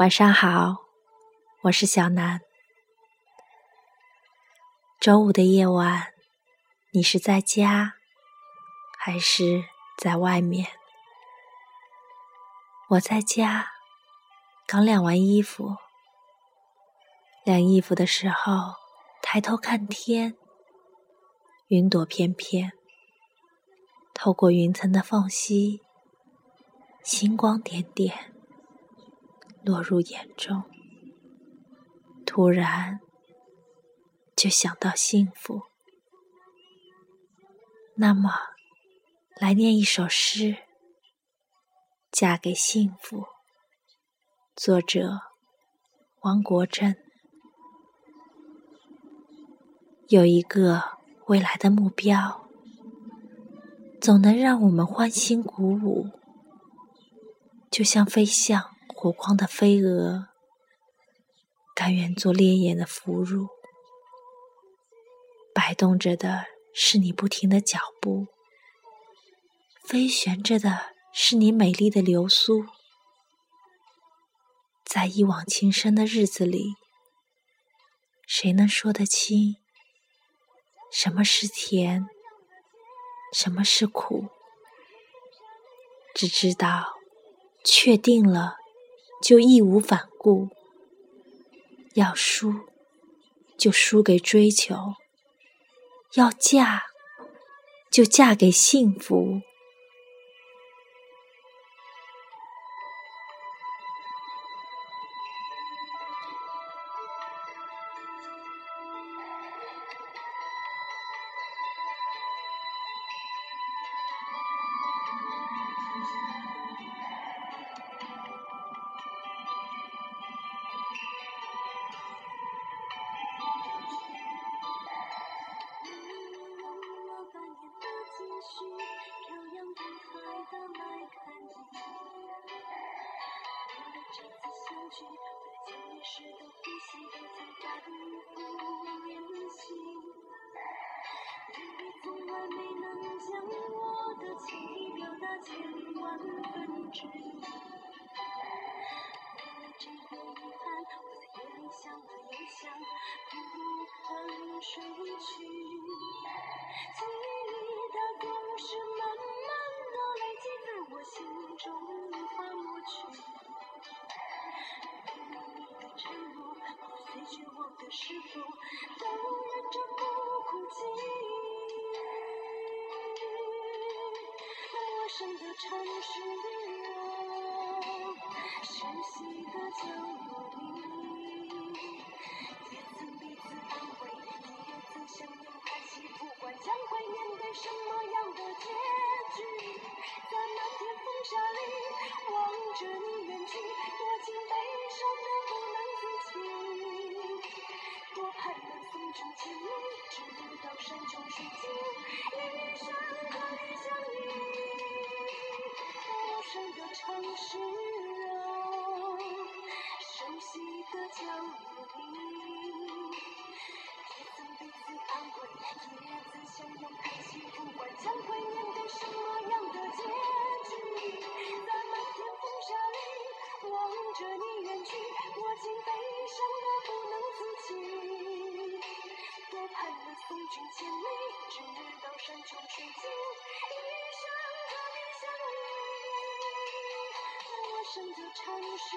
晚上好，我是小南。周五的夜晚，你是在家还是在外面？我在家，刚晾完衣服。晾衣服的时候，抬头看天，云朵翩翩，透过云层的缝隙，星光点点。落入眼中，突然就想到幸福。那么，来念一首诗，《嫁给幸福》，作者王国珍。有一个未来的目标，总能让我们欢欣鼓舞，就像飞向。火光的飞蛾，甘愿做烈焰的俘虏。摆动着的是你不停的脚步，飞旋着的是你美丽的流苏。在一往情深的日子里，谁能说得清什么是甜，什么是苦？只知道，确定了。就义无反顾，要输就输给追求，要嫁就嫁给幸福。你。用了半年的积蓄漂洋过海的来看你。我了这次相聚我连见面时的呼吸都曾反复练习言语从来没能将我的情意表达千万分之一睡去。记忆的故事慢慢的累积在我心中，无法抹去。你的承诺，最绝望的时候，都忍着不哭泣。陌生的城市啊，熟悉的角落里，这里望着你远去，我竟悲伤的不能自己，多盼能送君千里，直到山穷水尽，一生和你相依。陌生的城市着你远去，我竟悲伤得不能自己，多盼能送君千里，直到山穷水尽，一生和你相依。陌生的城市，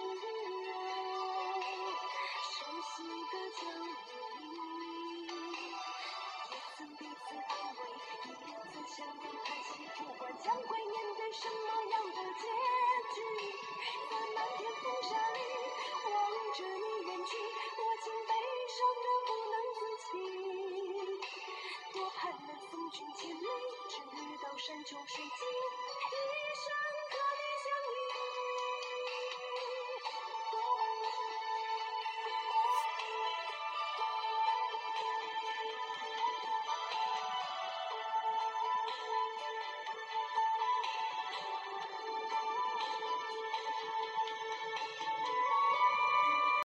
是。